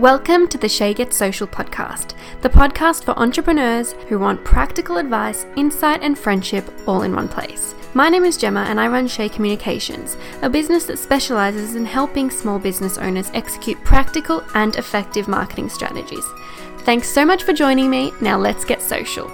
Welcome to the Shae Gets Social podcast, the podcast for entrepreneurs who want practical advice, insight, and friendship all in one place. My name is Gemma and I run Shae Communications, a business that specializes in helping small business owners execute practical and effective marketing strategies. Thanks so much for joining me. Now let's get social.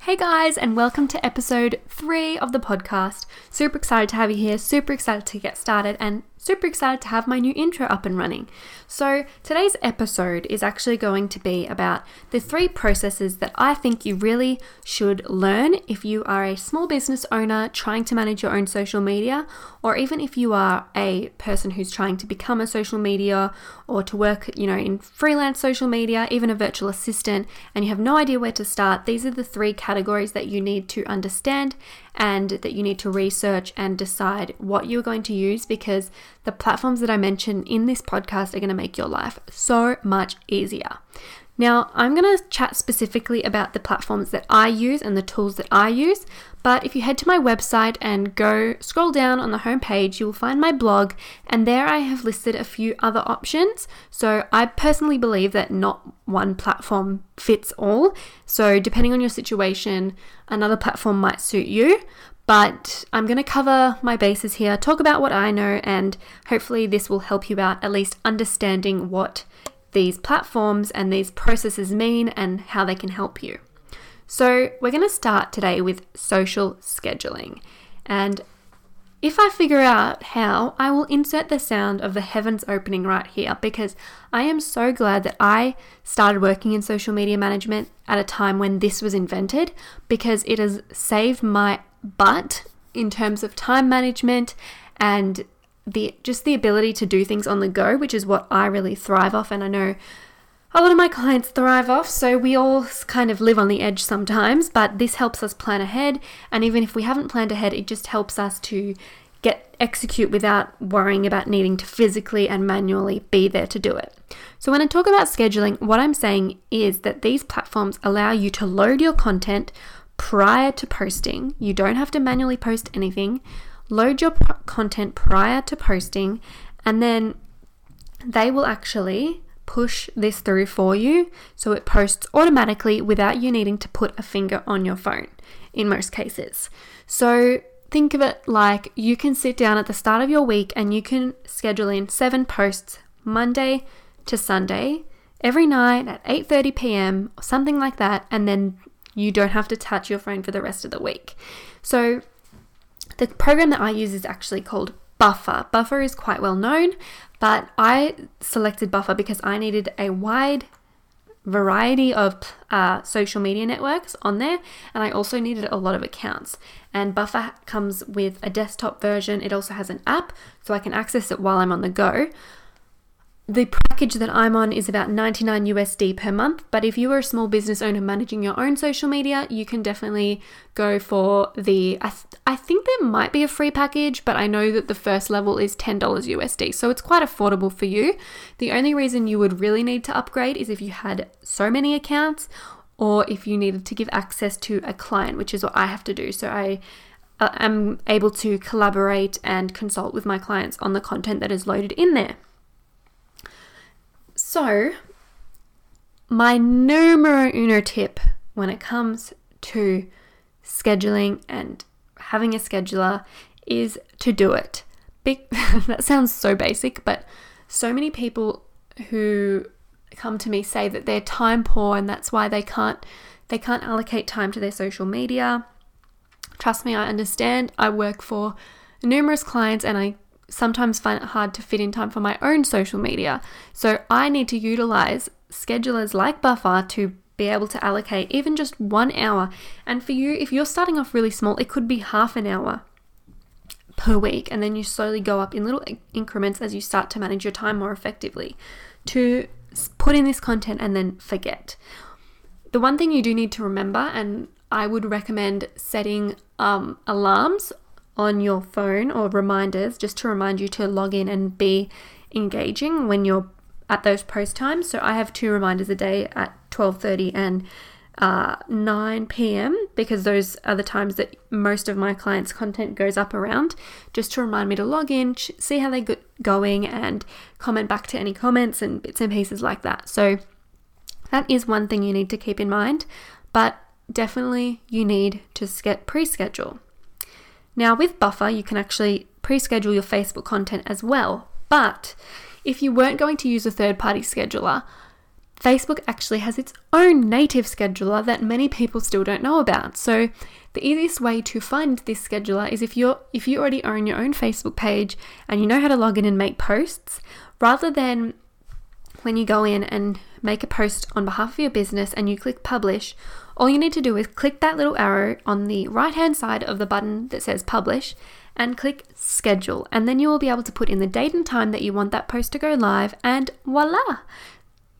Hey guys, and welcome to episode three of the podcast. Super excited to have you here, super excited to get started, and super excited to have my new intro up and running. So, today's episode is actually going to be about the three processes that I think you really should learn if you are a small business owner trying to manage your own social media, or even if you are a person who's trying to become a social media or to work, you know, in freelance social media, even a virtual assistant, and you have no idea where to start. These are the three categories that you need to understand and that you need to research and decide what you're going to use because the platforms that I mention in this podcast are going to make your life so much easier. Now, I'm going to chat specifically about the platforms that I use and the tools that I use, but if you head to my website and go scroll down on the homepage, you will find my blog, and there I have listed a few other options. So, I personally believe that not one platform fits all. So, depending on your situation, another platform might suit you. But I'm going to cover my bases here, talk about what I know, and hopefully, this will help you out at least understanding what these platforms and these processes mean and how they can help you. So, we're going to start today with social scheduling. And if I figure out how, I will insert the sound of the heavens opening right here because I am so glad that I started working in social media management at a time when this was invented because it has saved my butt in terms of time management and the just the ability to do things on the go, which is what I really thrive off and I know a lot of my clients thrive off, so we all kind of live on the edge sometimes, but this helps us plan ahead. And even if we haven't planned ahead, it just helps us to get execute without worrying about needing to physically and manually be there to do it. So, when I talk about scheduling, what I'm saying is that these platforms allow you to load your content prior to posting. You don't have to manually post anything. Load your content prior to posting, and then they will actually push this through for you so it posts automatically without you needing to put a finger on your phone in most cases. So think of it like you can sit down at the start of your week and you can schedule in 7 posts Monday to Sunday every night at 8:30 p.m. or something like that and then you don't have to touch your phone for the rest of the week. So the program that I use is actually called Buffer. Buffer is quite well known, but I selected Buffer because I needed a wide variety of uh, social media networks on there, and I also needed a lot of accounts. And Buffer comes with a desktop version, it also has an app, so I can access it while I'm on the go. The package that I'm on is about 99 USD per month, but if you are a small business owner managing your own social media, you can definitely go for the. I, th- I think there might be a free package, but I know that the first level is $10 USD, so it's quite affordable for you. The only reason you would really need to upgrade is if you had so many accounts or if you needed to give access to a client, which is what I have to do. So I uh, am able to collaborate and consult with my clients on the content that is loaded in there. So, my numero uno tip when it comes to scheduling and having a scheduler is to do it. That sounds so basic, but so many people who come to me say that they're time poor and that's why they can't they can't allocate time to their social media. Trust me, I understand. I work for numerous clients and I sometimes find it hard to fit in time for my own social media. So I need to utilize schedulers like Buffer to be able to allocate even just one hour. And for you, if you're starting off really small, it could be half an hour per week. And then you slowly go up in little increments as you start to manage your time more effectively to put in this content and then forget. The one thing you do need to remember, and I would recommend setting um, alarms on your phone or reminders just to remind you to log in and be engaging when you're at those post times. So I have two reminders a day at 12:30 and uh, 9 p.m. because those are the times that most of my clients' content goes up around, just to remind me to log in, see how they're going, and comment back to any comments and bits and pieces like that. So that is one thing you need to keep in mind, but definitely you need to get pre-schedule. Now with Buffer, you can actually pre-schedule your Facebook content as well, but if you weren't going to use a third-party scheduler, Facebook actually has its own native scheduler that many people still don't know about. So the easiest way to find this scheduler is if you're if you already own your own Facebook page and you know how to log in and make posts, rather than when you go in and make a post on behalf of your business and you click publish, all you need to do is click that little arrow on the right hand side of the button that says publish and click schedule. And then you will be able to put in the date and time that you want that post to go live, and voila!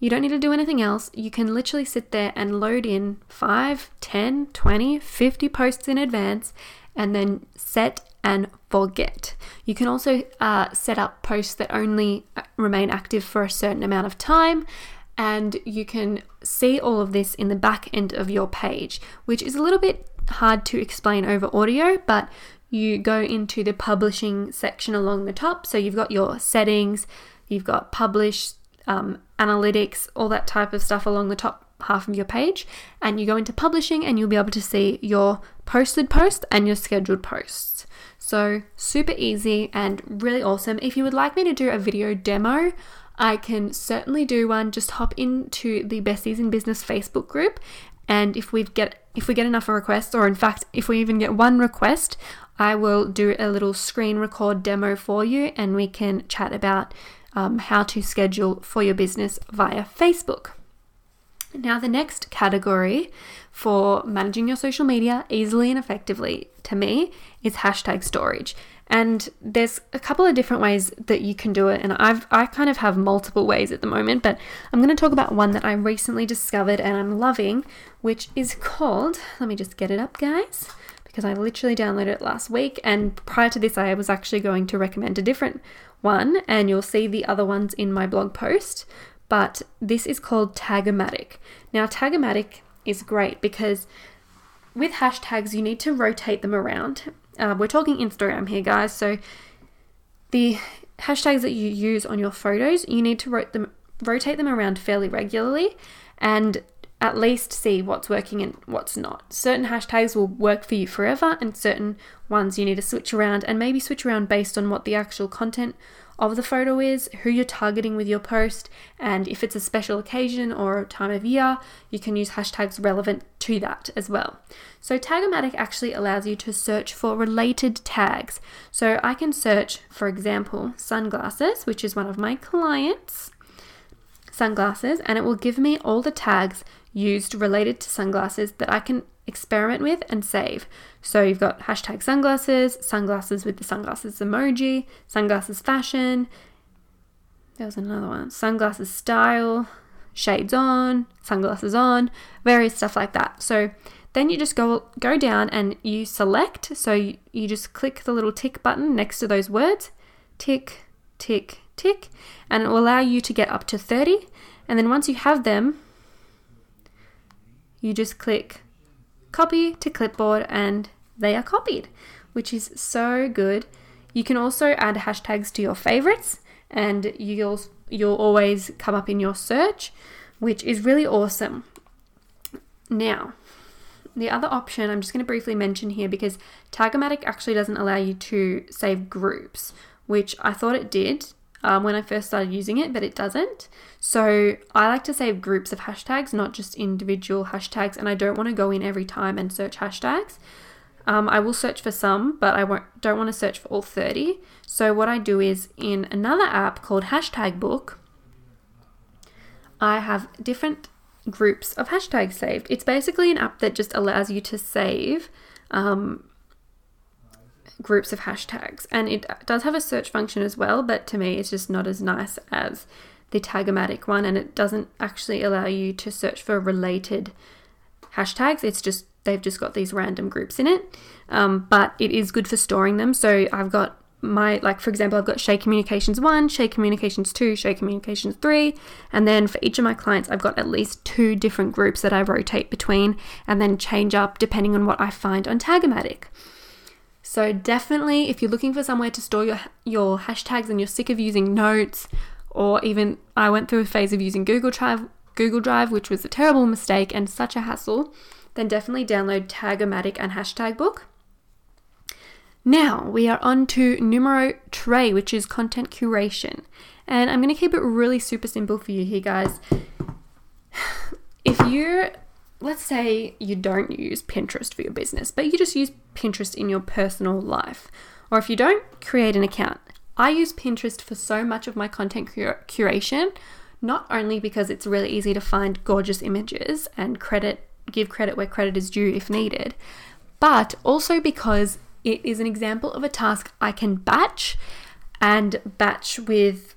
You don't need to do anything else. You can literally sit there and load in 5, 10, 20, 50 posts in advance and then set and forget. You can also uh, set up posts that only uh, remain active for a certain amount of time. And you can see all of this in the back end of your page, which is a little bit hard to explain over audio, but you go into the publishing section along the top. So you've got your settings, you've got publish, um, analytics, all that type of stuff along the top half of your page. And you go into publishing and you'll be able to see your posted posts and your scheduled posts. So, super easy and really awesome. If you would like me to do a video demo, I can certainly do one. Just hop into the Besties in Business Facebook group and if we get if we get enough requests or in fact if we even get one request, I will do a little screen record demo for you and we can chat about um, how to schedule for your business via Facebook. Now, the next category for managing your social media easily and effectively to me is hashtag storage. And there's a couple of different ways that you can do it, and I've I kind of have multiple ways at the moment, but I'm going to talk about one that I recently discovered and I'm loving, which is called. Let me just get it up, guys because I literally downloaded it last week. And prior to this, I was actually going to recommend a different one, and you'll see the other ones in my blog post. But this is called Tagomatic. Now, Tagomatic is great because with hashtags, you need to rotate them around. Uh, we're talking Instagram here, guys. So the hashtags that you use on your photos, you need to rot- them, rotate them around fairly regularly. And at least see what's working and what's not. Certain hashtags will work for you forever, and certain ones you need to switch around and maybe switch around based on what the actual content of the photo is, who you're targeting with your post, and if it's a special occasion or time of year, you can use hashtags relevant to that as well. So, Tagomatic actually allows you to search for related tags. So, I can search, for example, sunglasses, which is one of my clients, sunglasses, and it will give me all the tags used related to sunglasses that I can experiment with and save. So you've got hashtag sunglasses, sunglasses with the sunglasses emoji, sunglasses fashion. There was another one, sunglasses style, shades on, sunglasses on, various stuff like that. So then you just go go down and you select. So you, you just click the little tick button next to those words, tick, tick, tick, and it will allow you to get up to 30. And then once you have them, you just click copy to clipboard and they are copied, which is so good. You can also add hashtags to your favorites and you'll you'll always come up in your search, which is really awesome. Now, the other option I'm just going to briefly mention here because Tagomatic actually doesn't allow you to save groups, which I thought it did um, when I first started using it, but it doesn't. So I like to save groups of hashtags, not just individual hashtags, and I don't want to go in every time and search hashtags. Um, I will search for some, but I don't want to search for all 30. So what I do is in another app called Hashtag Book, I have different groups of hashtags saved. It's basically an app that just allows you to save um, groups of hashtags. And it does have a search function as well, but to me, it's just not as nice as the Tagomatic one. And it doesn't actually allow you to search for related hashtags. It's just, they've just got these random groups in it. Um, but it is good for storing them. So I've got my like for example I've got Shae Communications 1, Shae Communications 2, Shae Communications 3 and then for each of my clients I've got at least two different groups that I rotate between and then change up depending on what I find on Tagomatic. So definitely if you're looking for somewhere to store your your hashtags and you're sick of using notes or even I went through a phase of using Google Drive Google Drive which was a terrible mistake and such a hassle, then definitely download Tagomatic and Hashtag Book. Now we are on to numero tre, which is content curation. And I'm going to keep it really super simple for you here, guys. If you, let's say you don't use Pinterest for your business, but you just use Pinterest in your personal life, or if you don't, create an account. I use Pinterest for so much of my content cur- curation, not only because it's really easy to find gorgeous images and credit, give credit where credit is due if needed, but also because it is an example of a task I can batch and batch with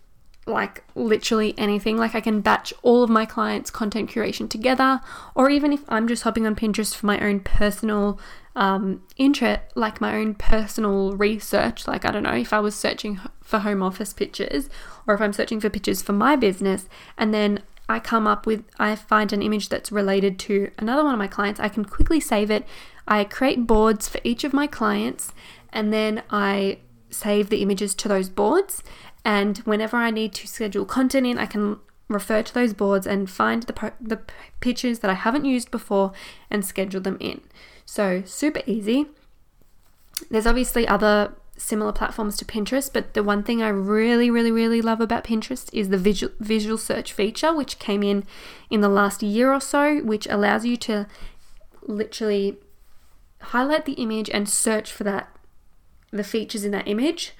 like literally anything. Like I can batch all of my clients' content curation together, or even if I'm just hopping on Pinterest for my own personal um, interest, like my own personal research. Like I don't know if I was searching for home office pictures, or if I'm searching for pictures for my business, and then I come up with, I find an image that's related to another one of my clients, I can quickly save it. I create boards for each of my clients and then I save the images to those boards. And whenever I need to schedule content in, I can refer to those boards and find the, the pictures that I haven't used before and schedule them in. So, super easy. There's obviously other similar platforms to Pinterest, but the one thing I really, really, really love about Pinterest is the visual, visual search feature, which came in in the last year or so, which allows you to literally highlight the image and search for that the features in that image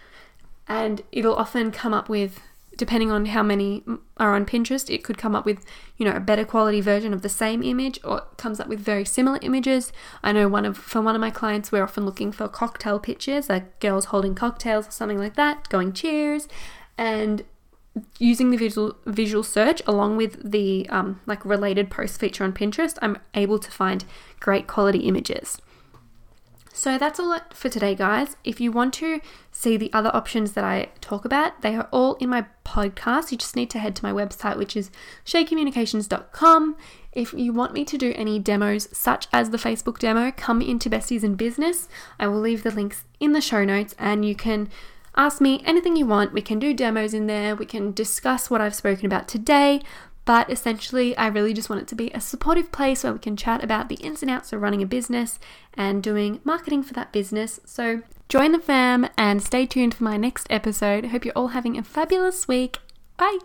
and it'll often come up with depending on how many are on Pinterest it could come up with you know a better quality version of the same image or comes up with very similar images. I know one of for one of my clients we're often looking for cocktail pictures like girls holding cocktails or something like that going cheers. And using the visual visual search along with the um, like related post feature on Pinterest I'm able to find great quality images so that's all for today, guys. If you want to see the other options that I talk about, they are all in my podcast. You just need to head to my website, which is shaecommunications.com. If you want me to do any demos, such as the Facebook demo, come into Besties in Business. I will leave the links in the show notes and you can ask me anything you want. We can do demos in there, we can discuss what I've spoken about today. But essentially, I really just want it to be a supportive place where we can chat about the ins and outs of running a business and doing marketing for that business. So join the fam and stay tuned for my next episode. Hope you're all having a fabulous week. Bye.